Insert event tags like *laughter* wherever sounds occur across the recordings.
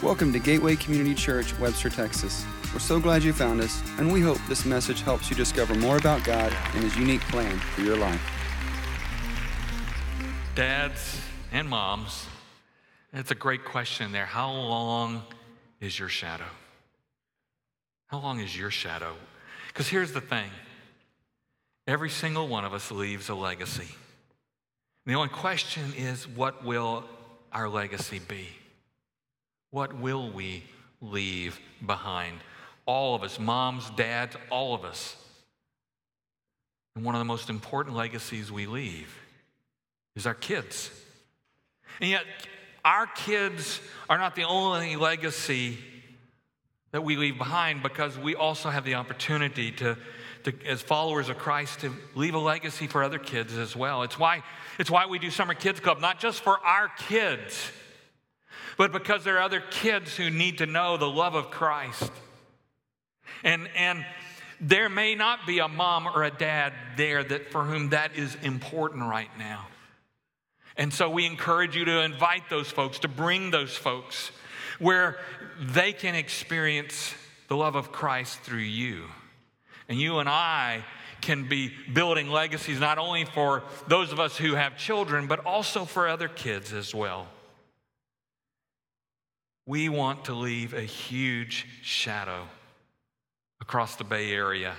Welcome to Gateway Community Church, Webster, Texas. We're so glad you found us, and we hope this message helps you discover more about God and His unique plan for your life. Dads and moms, it's a great question there. How long is your shadow? How long is your shadow? Because here's the thing every single one of us leaves a legacy. The only question is what will our legacy be? What will we leave behind? All of us, moms, dads, all of us. And one of the most important legacies we leave is our kids. And yet, our kids are not the only legacy that we leave behind because we also have the opportunity to, to, as followers of Christ, to leave a legacy for other kids as well. It's why, it's why we do Summer Kids Club, not just for our kids but because there are other kids who need to know the love of Christ. And, and there may not be a mom or a dad there that for whom that is important right now. And so we encourage you to invite those folks, to bring those folks where they can experience the love of Christ through you. And you and I can be building legacies not only for those of us who have children, but also for other kids as well. We want to leave a huge shadow across the Bay Area.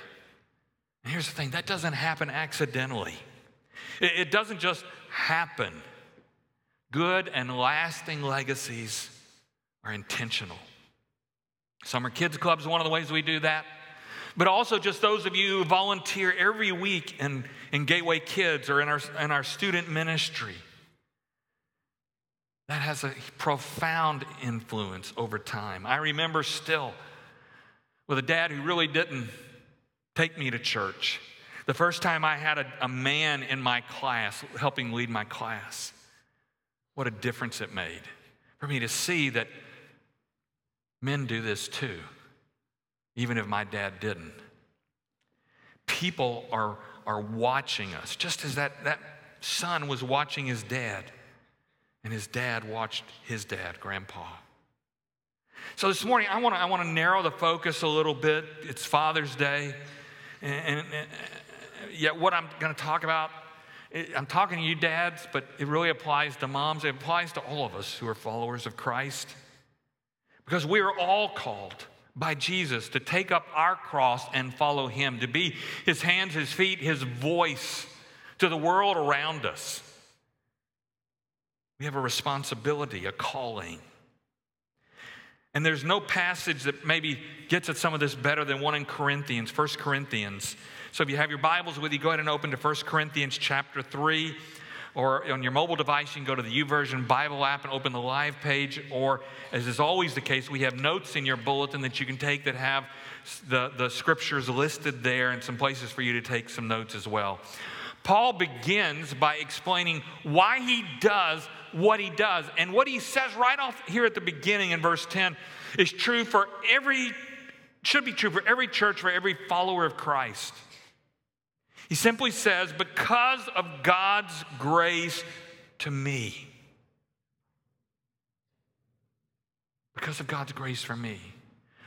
And here's the thing that doesn't happen accidentally, it, it doesn't just happen. Good and lasting legacies are intentional. Summer Kids Club is one of the ways we do that. But also, just those of you who volunteer every week in, in Gateway Kids or in our, in our student ministry. That has a profound influence over time. I remember still with a dad who really didn't take me to church. The first time I had a, a, man in my class helping lead my class, what a difference it made for me to see that men do this too, even if my dad didn't. People are, are watching us, just as that, that son was watching his dad and his dad watched his dad, Grandpa. So this morning, I want to I want to narrow the focus a little bit. It's Father's Day, and, and, and uh, yet what I'm going to talk about, I'm talking to you dads, but it really applies to moms. It applies to all of us who are followers of Christ, because we are all called by Jesus to take up our cross and follow Him, to be His hands, His feet, His voice to the world around us. We have a responsibility, a calling. And there's no passage that maybe gets at some of this better than one in Corinthians, 1 Corinthians. So if you have your Bibles with you, go ahead and open to 1 Corinthians chapter 3. Or on your mobile device, you can go to the YouVersion Bible app and open the live page. Or, as is always the case, we have notes in your bulletin that you can take that have the, the scriptures listed there and some places for you to take some notes as well. Paul begins by explaining why he does what he does. And what he says right off here at the beginning in verse 10 is true for every, should be true for every church, for every follower of Christ. He simply says, because of God's grace to me. Because of God's grace for me.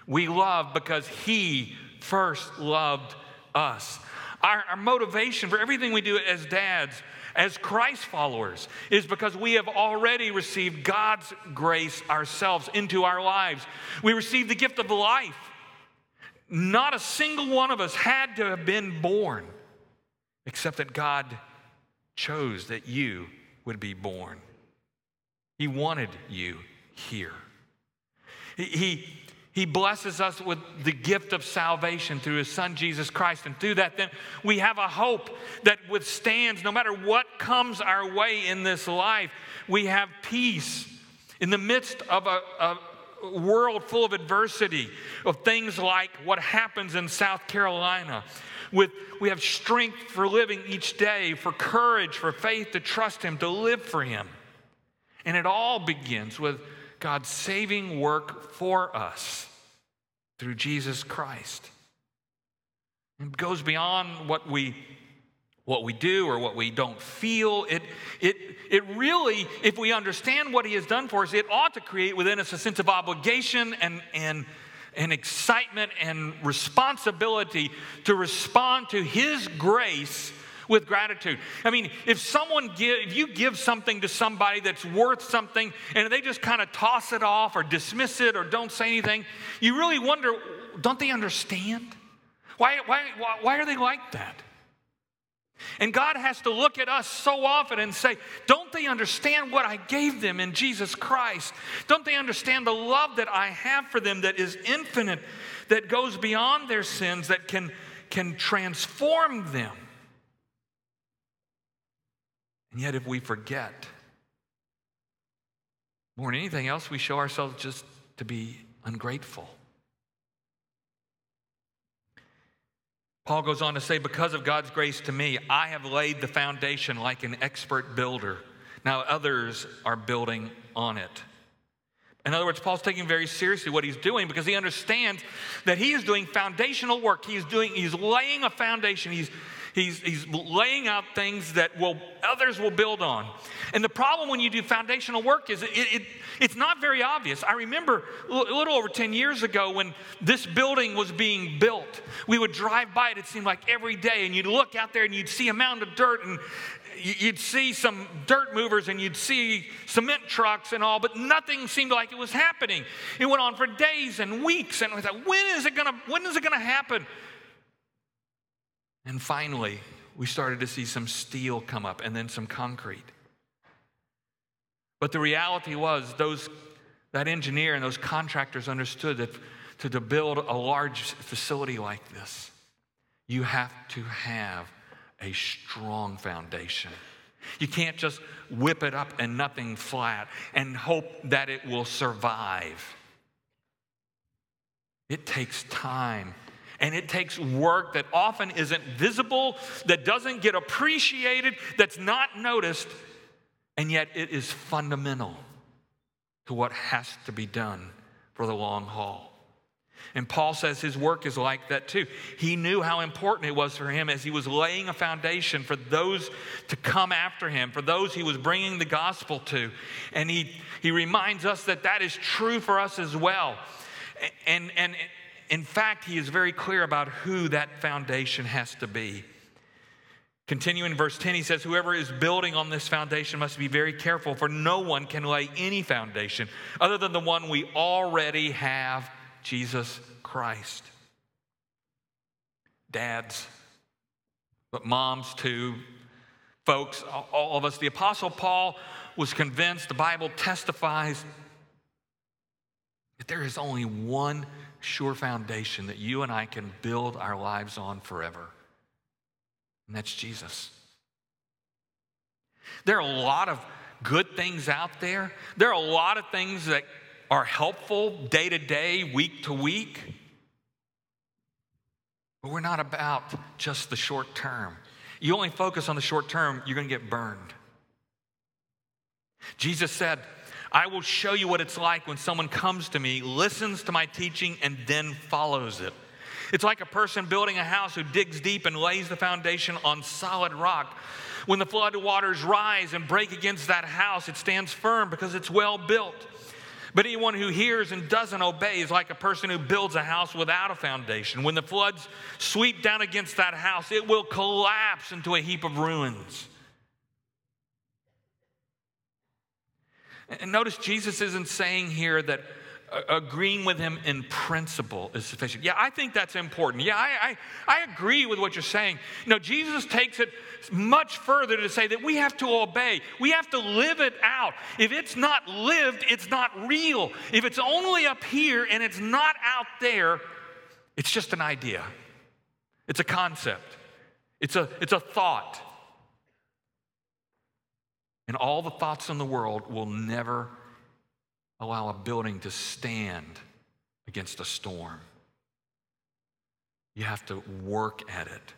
We love because He first loved us. Our, our motivation for everything we do as dads, as Christ followers, is because we have already received God's grace ourselves into our lives. We received the gift of life. Not a single one of us had to have been born, except that God chose that you would be born. He wanted you here. He, he he blesses us with the gift of salvation through his son Jesus Christ. And through that, then we have a hope that withstands no matter what comes our way in this life. We have peace in the midst of a, a world full of adversity, of things like what happens in South Carolina. With, we have strength for living each day, for courage, for faith to trust Him, to live for Him. And it all begins with God's saving work for us through Jesus Christ. It goes beyond what we what we do or what we don't feel. It, it, it really, if we understand what He has done for us, it ought to create within us a sense of obligation and, and, and excitement and responsibility to respond to His grace with gratitude. I mean, if someone give, if you give something to somebody that's worth something and they just kind of toss it off or dismiss it or don't say anything, you really wonder, don't they understand? Why, why, why are they like that? And God has to look at us so often and say, Don't they understand what I gave them in Jesus Christ? Don't they understand the love that I have for them that is infinite, that goes beyond their sins, that can, can transform them? And yet, if we forget, more than anything else, we show ourselves just to be ungrateful. Paul goes on to say, Because of God's grace to me, I have laid the foundation like an expert builder. Now others are building on it. In other words, Paul's taking very seriously what he's doing because he understands that he is doing foundational work. He's doing, he's laying a foundation. He's He's, he's laying out things that will, others will build on. And the problem when you do foundational work is it, it, it's not very obvious. I remember a little over 10 years ago when this building was being built, we would drive by it, it seemed like every day, and you'd look out there and you'd see a mound of dirt and you'd see some dirt movers and you'd see cement trucks and all, but nothing seemed like it was happening. It went on for days and weeks, and we thought, when is it gonna, when is it gonna happen? And finally, we started to see some steel come up and then some concrete. But the reality was, those, that engineer and those contractors understood that to, to build a large facility like this, you have to have a strong foundation. You can't just whip it up and nothing flat and hope that it will survive. It takes time and it takes work that often isn't visible, that doesn't get appreciated, that's not noticed, and yet it is fundamental to what has to be done for the long haul. And Paul says his work is like that too. He knew how important it was for him as he was laying a foundation for those to come after him, for those he was bringing the gospel to. And he, he reminds us that that is true for us as well. And, and, in fact, he is very clear about who that foundation has to be. Continuing in verse 10, he says, Whoever is building on this foundation must be very careful, for no one can lay any foundation other than the one we already have Jesus Christ. Dads, but moms too, folks, all of us. The Apostle Paul was convinced, the Bible testifies that there is only one sure foundation that you and I can build our lives on forever. And that's Jesus. There are a lot of good things out there. There are a lot of things that are helpful day to day, week to week. But we're not about just the short term. You only focus on the short term, you're going to get burned. Jesus said, I will show you what it's like when someone comes to me, listens to my teaching, and then follows it. It's like a person building a house who digs deep and lays the foundation on solid rock. When the flood waters rise and break against that house, it stands firm because it's well built. But anyone who hears and doesn't obey is like a person who builds a house without a foundation. When the floods sweep down against that house, it will collapse into a heap of ruins. And notice Jesus isn't saying here that agreeing with him in principle is sufficient. Yeah, I think that's important. Yeah, I, I, I agree with what you're saying. No, Jesus takes it much further to say that we have to obey. We have to live it out. If it's not lived, it's not real. If it's only up here and it's not out there, it's just an idea. It's a concept. It's a, it's a thought. And all the thoughts in the world will never allow a building to stand against a storm. You have to work at it.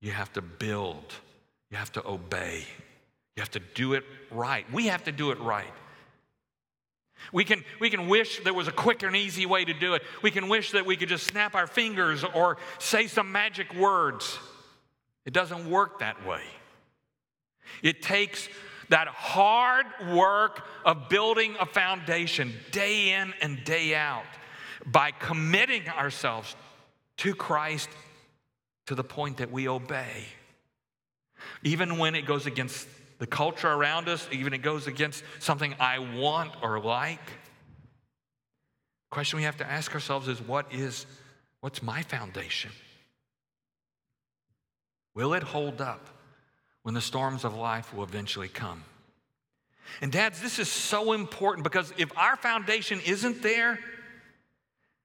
You have to build. You have to obey. You have to do it right. We have to do it right. We can, we can wish there was a quick and easy way to do it. We can wish that we could just snap our fingers or say some magic words. It doesn't work that way. It takes that hard work of building a foundation day in and day out by committing ourselves to Christ to the point that we obey. Even when it goes against the culture around us, even it goes against something I want or like. The question we have to ask ourselves is what is what's my foundation? Will it hold up when the storms of life will eventually come? And dads, this is so important because if our foundation isn't there,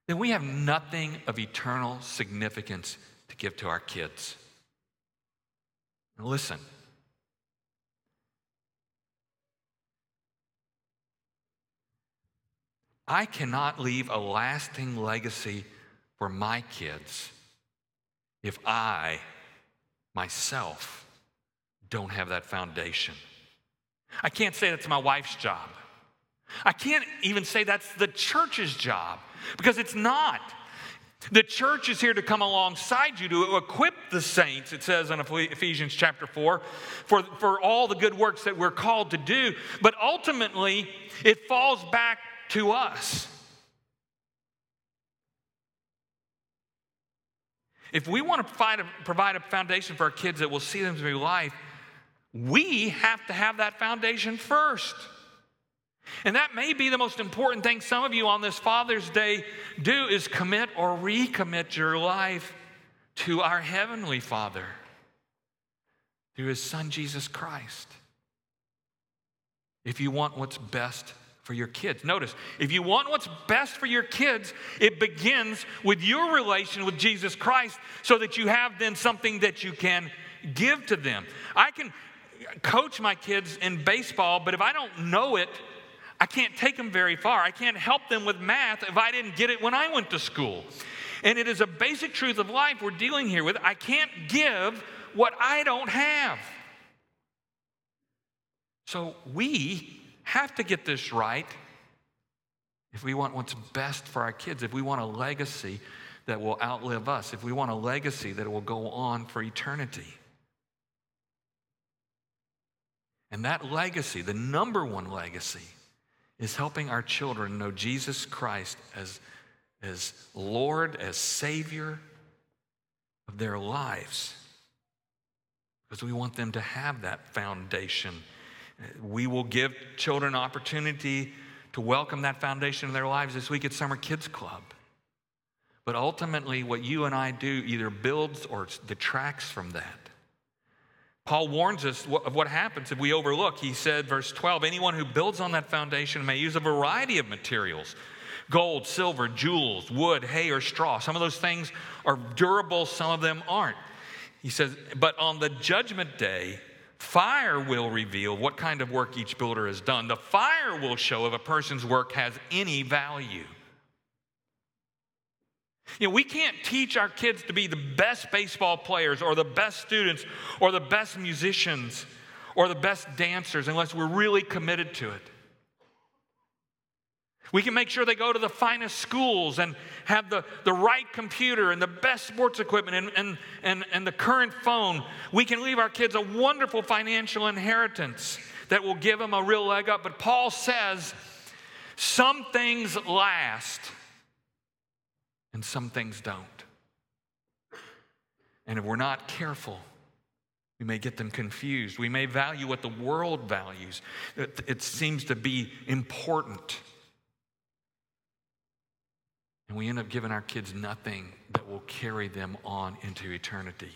then we have nothing of eternal significance to give to our kids. Now listen. I cannot leave a lasting legacy for my kids if I myself don't have that foundation. I can't say that's my wife's job. I can't even say that's the church's job because it's not. The church is here to come alongside you to equip the saints, it says in Ephesians chapter 4, for, for all the good works that we're called to do. But ultimately, it falls back to us. If we want to a, provide a foundation for our kids that will see them through life, we have to have that foundation first. And that may be the most important thing some of you on this Father's Day do is commit or recommit your life to our Heavenly Father through His Son, Jesus Christ. If you want what's best for your kids. Notice, if you want what's best for your kids, it begins with your relation with Jesus Christ so that you have then something that you can give to them. I can coach my kids in baseball, but if I don't know it, I can't take them very far. I can't help them with math if I didn't get it when I went to school. And it is a basic truth of life we're dealing here with. I can't give what I don't have. So we have to get this right if we want what's best for our kids, if we want a legacy that will outlive us, if we want a legacy that will go on for eternity. And that legacy, the number one legacy, is helping our children know Jesus Christ as, as Lord, as Savior of their lives. Because we want them to have that foundation. We will give children opportunity to welcome that foundation in their lives this week at Summer Kids Club. But ultimately, what you and I do either builds or detracts from that. Paul warns us of what happens if we overlook. He said, verse 12, anyone who builds on that foundation may use a variety of materials gold, silver, jewels, wood, hay, or straw. Some of those things are durable, some of them aren't. He says, but on the judgment day, fire will reveal what kind of work each builder has done. The fire will show if a person's work has any value. You know, we can't teach our kids to be the best baseball players or the best students or the best musicians or the best dancers unless we're really committed to it. We can make sure they go to the finest schools and have the, the right computer and the best sports equipment and, and, and, and the current phone. We can leave our kids a wonderful financial inheritance that will give them a real leg up. But Paul says some things last and some things don't. And if we're not careful, we may get them confused. We may value what the world values. It, it seems to be important. And we end up giving our kids nothing that will carry them on into eternity.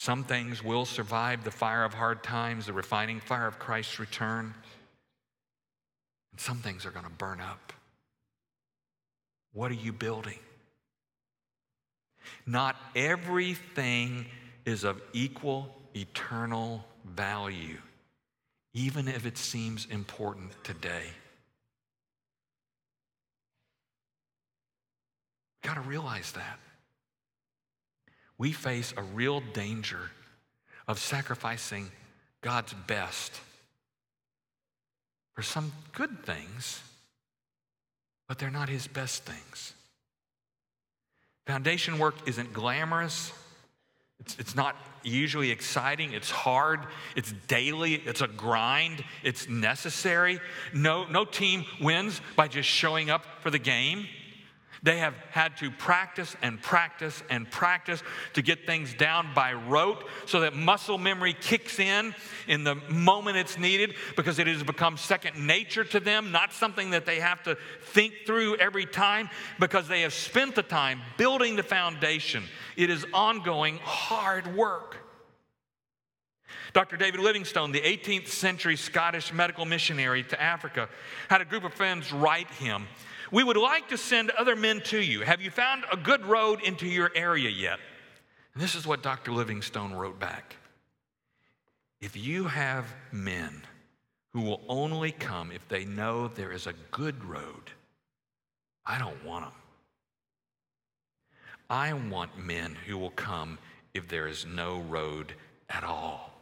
Some things will survive the fire of hard times, the refining fire of Christ's return. And some things are going to burn up. What are you building? Not everything is of equal eternal value, even if it seems important today. Got to realize that. We face a real danger of sacrificing God's best for some good things but they're not his best things. Foundation work isn't glamorous It's, it's not usually exciting. It's hard. It's daily. It's a grind. It's necessary. No, no team wins by just showing up for the game. They have had to practice and practice and practice to get things down by rote so that muscle memory kicks in in the moment it's needed because it has become second nature to them, not something that they have to think through every time because they have spent the time building the foundation. It is ongoing, hard work. Dr. David Livingstone, the 18th century Scottish medical missionary to Africa, had a group of friends write him we would like to send other men to you. Have you found a good road into your area yet? And this is what Dr. Livingstone wrote back. If you have men who will only come if they know there is a good road, I don't want them. I want men who will come if there is no road at all.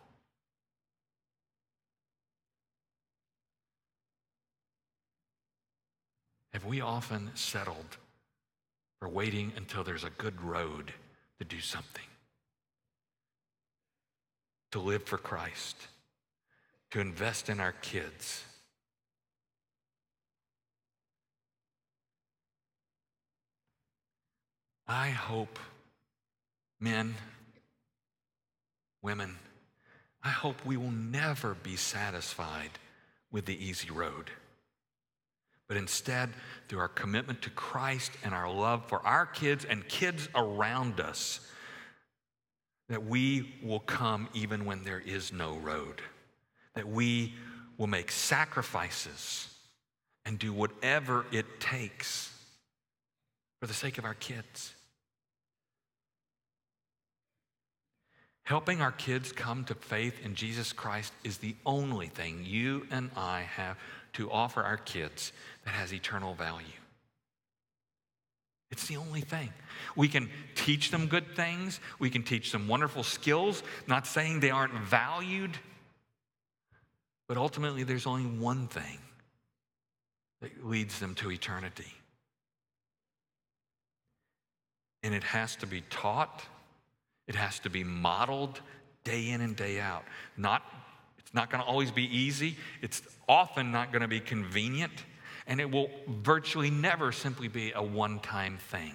Have we often settled for waiting until there's a good road to do something? To live for Christ, to invest in our kids. I hope men, women, I hope we will never be satisfied with the easy road but instead, through our commitment to Christ and our love for our kids and kids around us, that we will come even when there is no road, that we will make sacrifices and do whatever it takes for the sake of our kids. Helping our kids come to faith in Jesus Christ is the only thing you and I have to offer our kids that has eternal value. It's the only thing. We can teach them good things, we can teach them wonderful skills, not saying they aren't valued, but ultimately there's only one thing that leads them to eternity. And it has to be taught, it has to be modeled day in and day out. Not, it's not going to always be easy, it's often not going to be convenient and it will virtually never simply be a one time thing.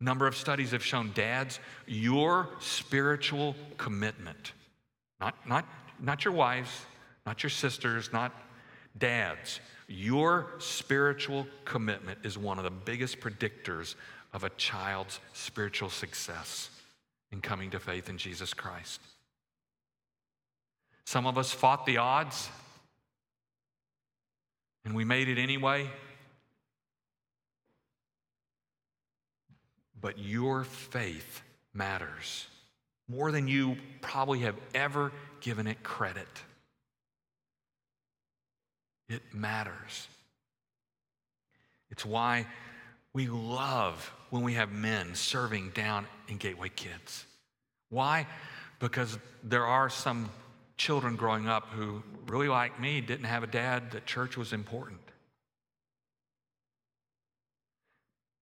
Number of studies have shown dads, your spiritual commitment, not, not, not your wives, not your sisters, not dads, your spiritual commitment is one of the biggest predictors of a child's spiritual success in coming to faith in Jesus Christ. Some of us fought the odds and we made it anyway. But your faith matters more than you probably have ever given it credit. It matters. It's why we love when we have men serving down in Gateway Kids. Why? Because there are some children growing up who, really like me, didn't have a dad that church was important.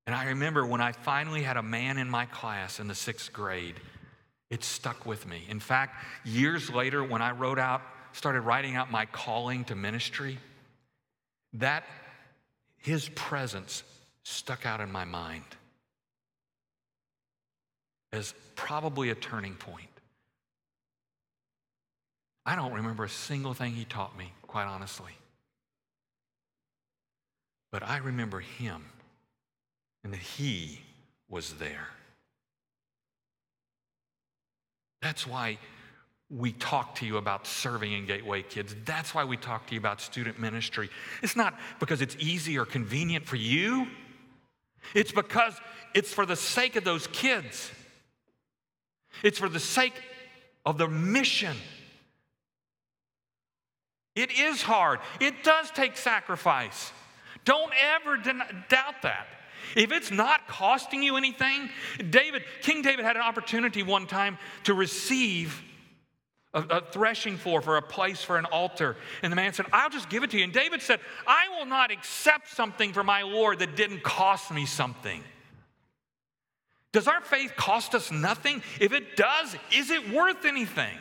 And I remember when I finally had a man in my class in the sixth grade, it stuck with me. In fact, years later, when I wrote out, started writing out my calling to ministry, that his presence stuck out in my mind as probably a turning point. I don't remember a single thing he taught me, quite honestly. But I remember him and that he was there. That's why we talk to you about serving in Gateway Kids. That's why we talk to you about student ministry. It's not because it's easy or convenient for you, it's because it's for the sake of those kids, it's for the sake of the mission it is hard, it does take sacrifice. Don't ever den- doubt that. If it's not costing you anything, David, King David had an opportunity one time to receive a, a, threshing floor for a place for an altar. And the man said, I'll just give it to you. And David said, I will not accept something for my Lord that didn't cost me something. Does our faith cost us nothing? If it does, is it worth anything?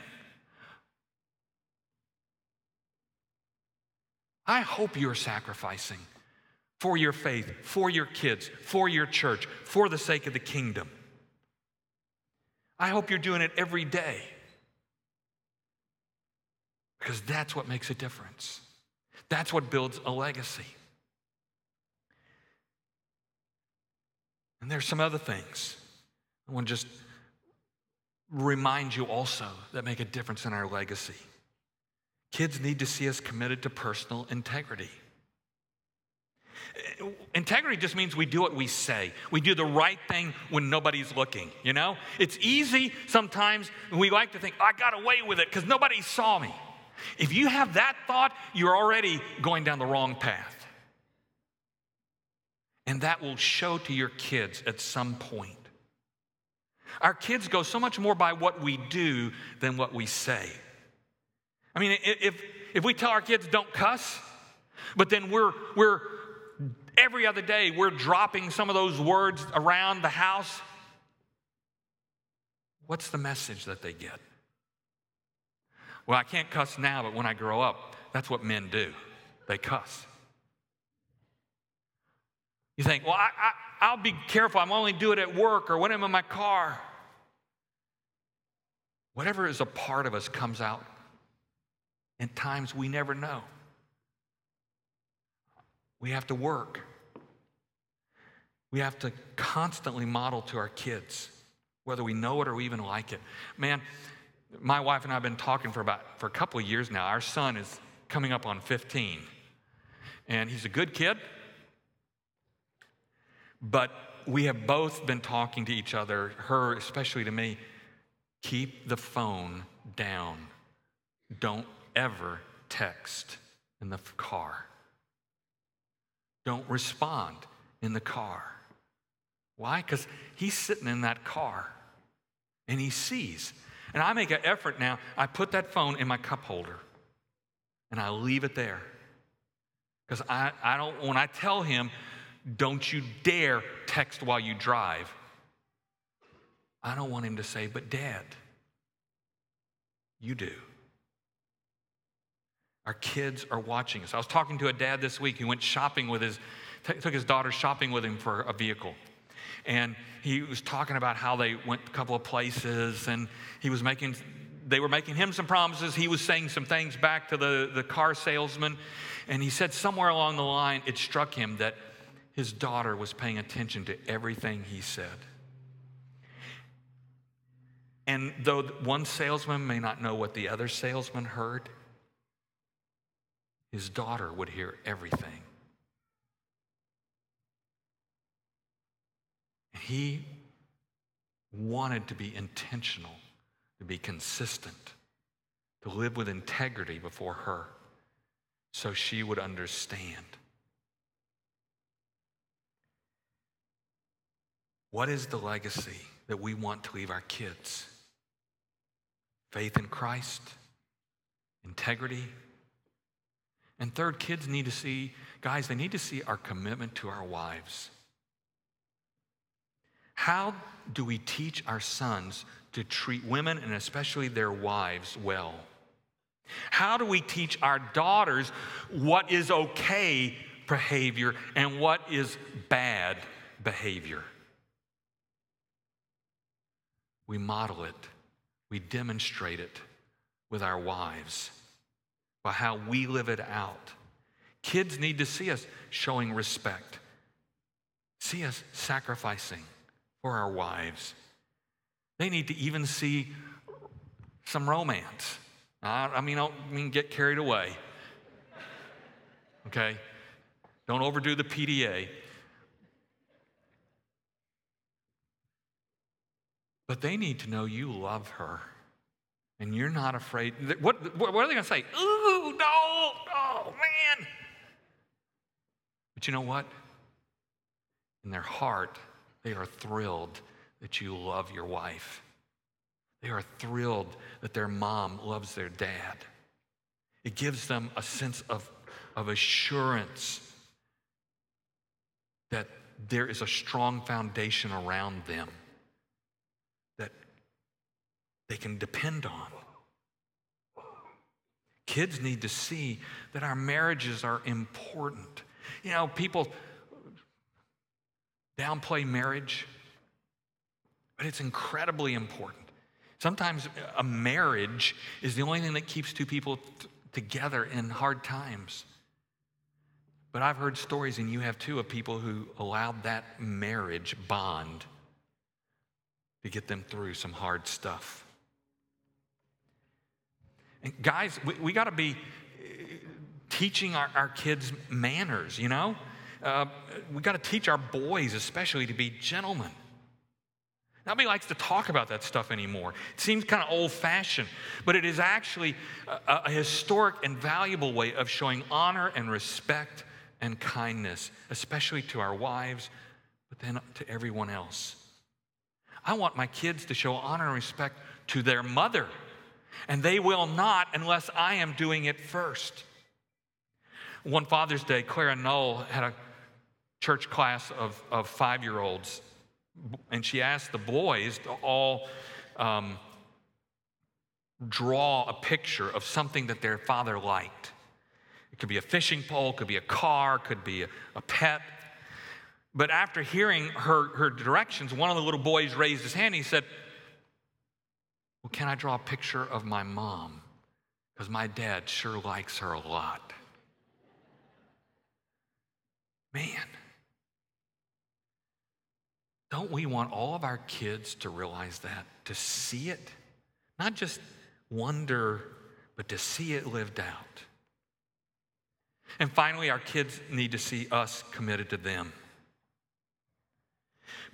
I hope you're sacrificing for your faith, for your kids, for your church, for the sake of the kingdom. I hope you're doing it every day because that's what makes a difference. That's what builds a legacy. And there's some other things I want to just remind you also that make a difference in our legacy. Kids need to see us committed to personal integrity. Integrity just means we do what we say. We do the right thing when nobody's looking, you know? It's easy sometimes, we like to think, I got away with it because nobody saw me. If you have that thought, you're already going down the wrong path. And that will show to your kids at some point. Our kids go so much more by what we do than what we say. I mean, if, if we tell our kids don't cuss, but then we're, we're every other day, we're dropping some of those words around the house, what's the message that they get? Well, I can't cuss now, but when I grow up, that's what men do. They cuss. You think, well, I, I, will be careful. I'm only do it at work or when I'm in my car. Whatever is a part of us comes out. In times we never know. We have to work. We have to constantly model to our kids, whether we know it or we even like it. Man, my wife and I have been talking for about for a couple of years now. Our son is coming up on 15. And he's a good kid. But we have both been talking to each other, her especially to me, keep the phone down. Don't ever text in the car. Don't respond in the car. Why? Because he's sitting in that car and he sees. And I make an effort now. I put that phone in my cup holder and I leave it there. Because I, I don't, when I tell him, don't you dare text while you drive, I don't want him to say, but dad, you do. Our kids are watching us. I was talking to a dad this week who went shopping with his, t- took his daughter shopping with him for a vehicle. And he was talking about how they went a couple of places and he was making, they were making him some promises. He was saying some things back to the, the car salesman. And he said somewhere along the line, it struck him that his daughter was paying attention to everything he said. And though one salesman may not know what the other salesman heard, his daughter would hear everything. He wanted to be intentional, to be consistent, to live with integrity before her so she would understand. What is the legacy that we want to leave our kids? Faith in Christ, integrity. And third, kids need to see, guys, they need to see our commitment to our wives. How do we teach our sons to treat women and especially their wives well? How do we teach our daughters what is okay behavior and what is bad behavior? We model it, we demonstrate it with our wives by how we live it out. Kids need to see us showing respect, see us sacrificing for our wives. They need to even see some romance. I, mean, I don't mean get carried away. Okay? Don't overdo the PDA. But they need to know you love her and you're not afraid. What, what are they going to say? Ooh, no, oh, man. But you know what? In their heart, they are thrilled that you love your wife. They are thrilled that their mom loves their dad. It gives them a sense of, of assurance that there is a strong foundation around them. They can depend on. Kids need to see that our marriages are important. You know, people downplay marriage, but it's incredibly important. Sometimes a marriage is the only thing that keeps two people t- together in hard times. But I've heard stories, and you have too, of people who allowed that marriage bond to get them through some hard stuff. And guys, we, we got to be teaching our, our kids manners, you know? Uh, we got to teach our boys, especially, to be gentlemen. Nobody likes to talk about that stuff anymore. It seems kind of old fashioned, but it is actually a, a, historic and valuable way of showing honor and respect and kindness, especially to our wives, but then to everyone else. I want my kids to show honor and respect to their mother, and they will not unless I am doing it first. One Father's Day, Clara Knoll had a church class of, of five year olds, and she asked the boys to all um, draw a picture of something that their father liked. It could be a fishing pole, could be a car, could be a, a pet. But after hearing her, her directions, one of the little boys raised his hand. He said, Well, can I draw a picture of my mom? Because my dad sure likes her a lot. Man, don't we want all of our kids to realize that, to see it? Not just wonder, but to see it lived out. And finally, our kids need to see us committed to them.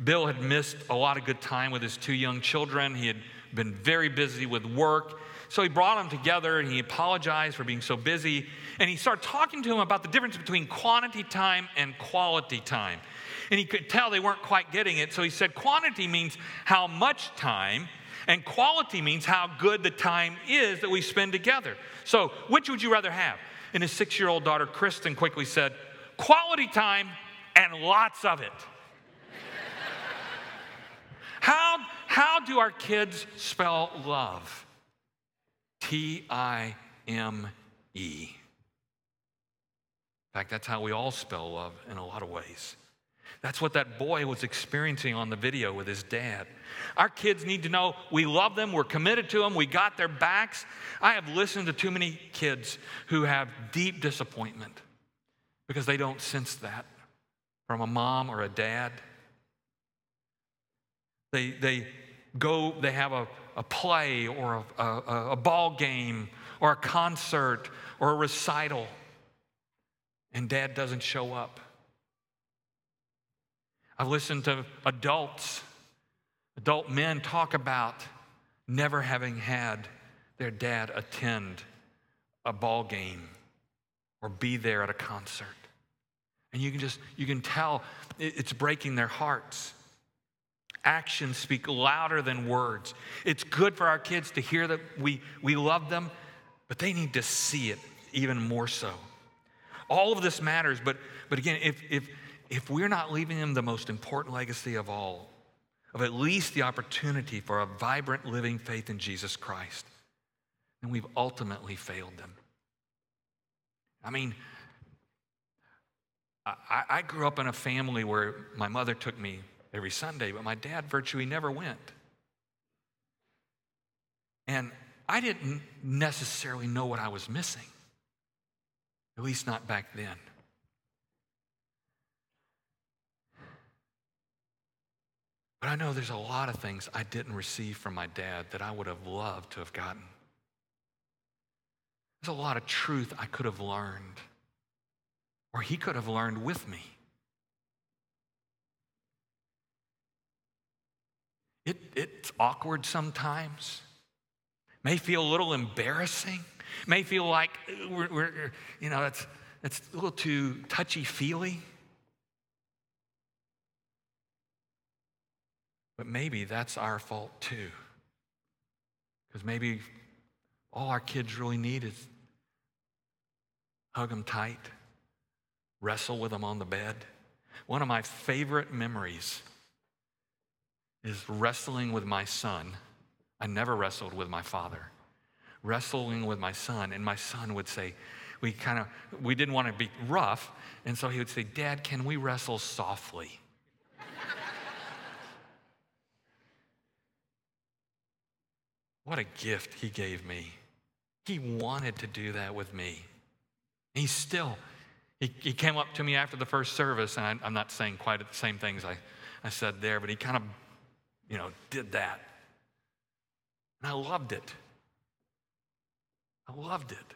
Bill had missed a lot of good time with his two young children. He had been very busy with work. So he brought them together and he apologized for being so busy. And he started talking to them about the difference between quantity time and quality time. And he could tell they weren't quite getting it. So he said, Quantity means how much time, and quality means how good the time is that we spend together. So, which would you rather have? And his six year old daughter, Kristen, quickly said, Quality time and lots of it. *laughs* how, how do our kids spell love? T I M E. In fact, that's how we all spell love in a lot of ways. That's what that boy was experiencing on the video with his dad. Our kids need to know we love them, we're committed to them, we got their backs. I have listened to too many kids who have deep disappointment because they don't sense that from a mom or a dad. They, they go, they have a, a play or a, a, a ball game or a concert or a recital, and dad doesn't show up. I've listened to adults, adult men talk about never having had their dad attend a ball game or be there at a concert. And you can just, you can tell it's breaking their hearts. Actions speak louder than words. It's good for our kids to hear that we, we love them, but they need to see it even more so. All of this matters, but, but again, if, if, if we're not leaving them the most important legacy of all, of at least the opportunity for a vibrant living faith in Jesus Christ, then we've ultimately failed them. I mean, I, I, grew up in a family where my mother took me every Sunday, but my dad virtually never went. And I didn't necessarily know what I was missing, at least not back then. But I know there's a lot of things I didn't receive from my dad that I would have loved to have gotten. There's a lot of truth I could have learned, or he could have learned with me. It, it's awkward sometimes, may feel a little embarrassing, may feel like we're, we're you know, it's, it's a little too touchy feely. But maybe that's our fault too. Because maybe all our kids really need is hug them tight, wrestle with them on the bed. One of my favorite memories is wrestling with my son. I never wrestled with my father. Wrestling with my son, and my son would say, we kind of we didn't want to be rough, and so he would say, "Dad, can we wrestle softly?" *laughs* what a gift he gave me. He wanted to do that with me. He still, he, he came up to me after the first service, and I, I'm not saying quite the same things I, I said there, but he kind of, you know, did that. And I loved it. I loved it.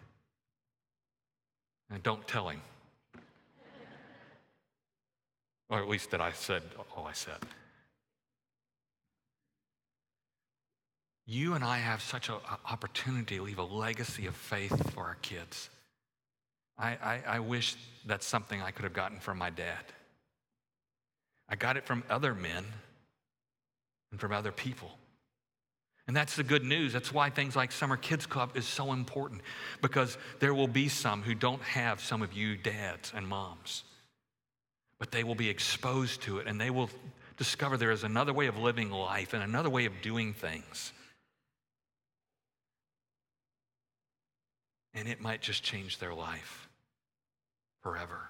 And don't tell him. or at least that I said all I said. You and I have such an opportunity to leave a legacy of faith for our kids. I, I, I wish that's something I could have gotten from my dad. I got it from other men and from other people. And that's the good news. That's why things like Summer Kids Club is so important because there will be some who don't have some of you dads and moms, but they will be exposed to it and they will discover there is another way of living life and another way of doing things. And it might just change their life forever.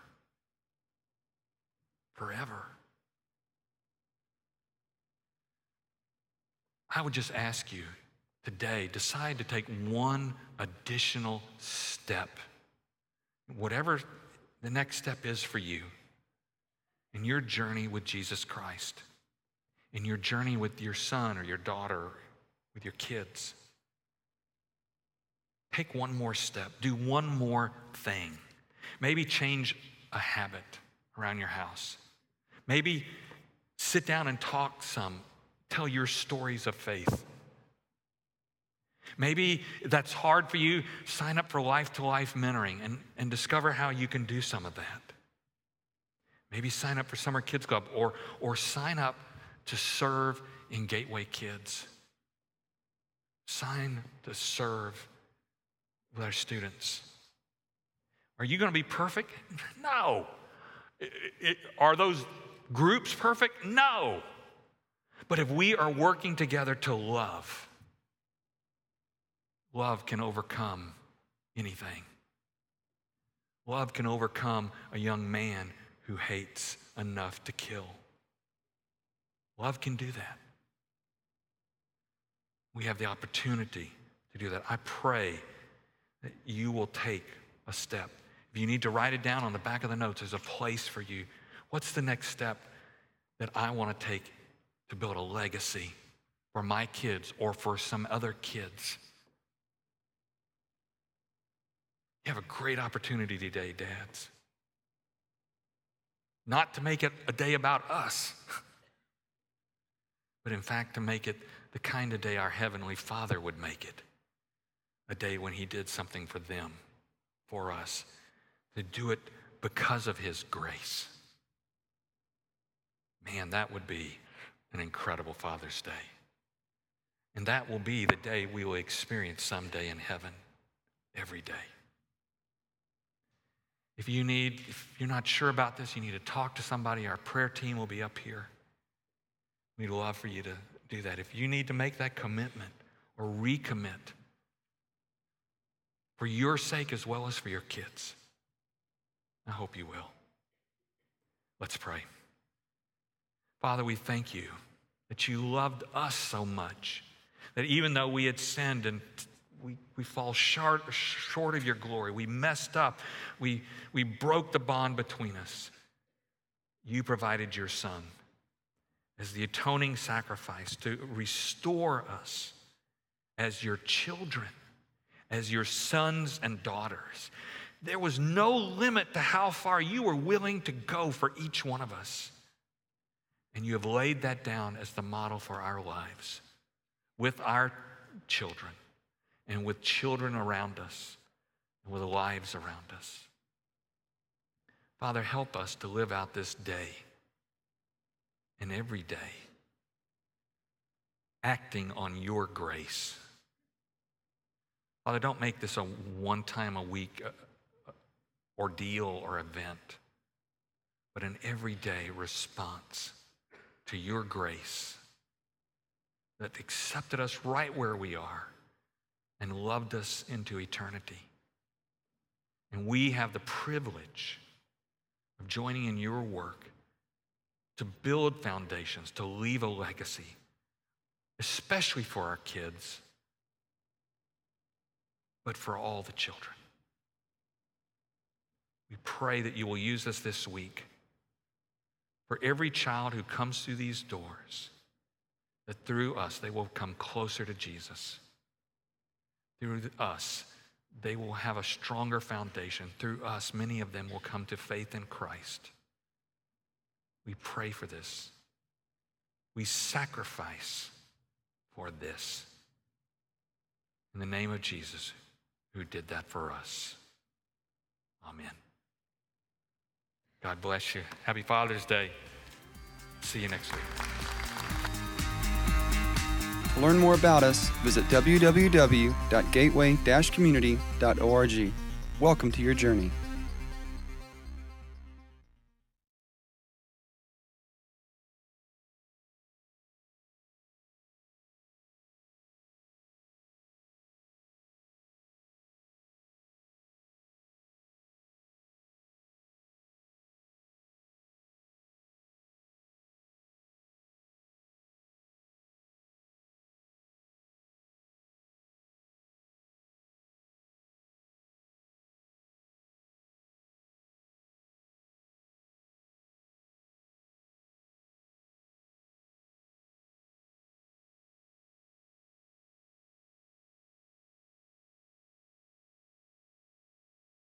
Forever. I would just ask you today decide to take one additional step, whatever the next step is for you in your journey with Jesus Christ, in your journey with your son or your daughter, with your kids. Take one more step, do one more thing. Maybe change a habit around your house. Maybe sit down and talk some, tell your stories of faith. Maybe that's hard for you. Sign up for life to life mentoring and, and discover how you can do some of that. Maybe sign up for Summer Kids Club or, or sign up to serve in Gateway Kids. Sign to serve with our students. Are you going to be perfect? *laughs* No. It, it, are those groups perfect? No. But if we are working together to love, love can overcome anything. Love can overcome a young man who hates enough to kill. Love can do that. We have the opportunity to do that. I pray that you will take a step. If you need to write it down on the back of the notes, there's a place for you. What's the next step that I want to take to build a legacy for my kids or for some other kids? You have a great opportunity today, dads. Not to make it a day about us, *laughs* but in fact to make it the kind of day our Heavenly Father would make it a day when He did something for them, for us, to do it because of His grace. Man, that would be an incredible Father's Day. And that will be the day we will experience someday in heaven, every day. If you need, if you're not sure about this, you need to talk to somebody. Our prayer team will be up here. We'd love for you to do that. If you need to make that commitment or recommit for your sake as well as for your kids, I hope you will. Let's pray. Father, we thank you that you loved us so much that even though we had sinned and we, we fall short, short of your glory, we messed up, we, we broke the bond between us, you provided your son as the atoning sacrifice to restore us as your children, as your sons and daughters. There was no limit to how far you were willing to go for each one of us. And you have laid that down as the model for our lives with our children and with children around us and with lives around us. Father, help us to live out this day and every day acting on your grace. Father, don't make this a one time a week uh, ordeal or event, but an everyday response to your grace that accepted us right where we are and loved us into eternity. And we have the privilege of joining in your work to build foundations, to leave a legacy, especially for our kids, but for all the children. We pray that you will use us this week for every child who comes through these doors, that through us they will come closer to Jesus. Through us, they will have a stronger foundation. Through us, many of them will come to faith in Christ. We pray for this. We sacrifice for this. In the name of Jesus, who did that for us. Amen. God bless you. Happy Father's Day. See you next week. To learn more about us, visit www.gateway-community.org. Welcome to your journey.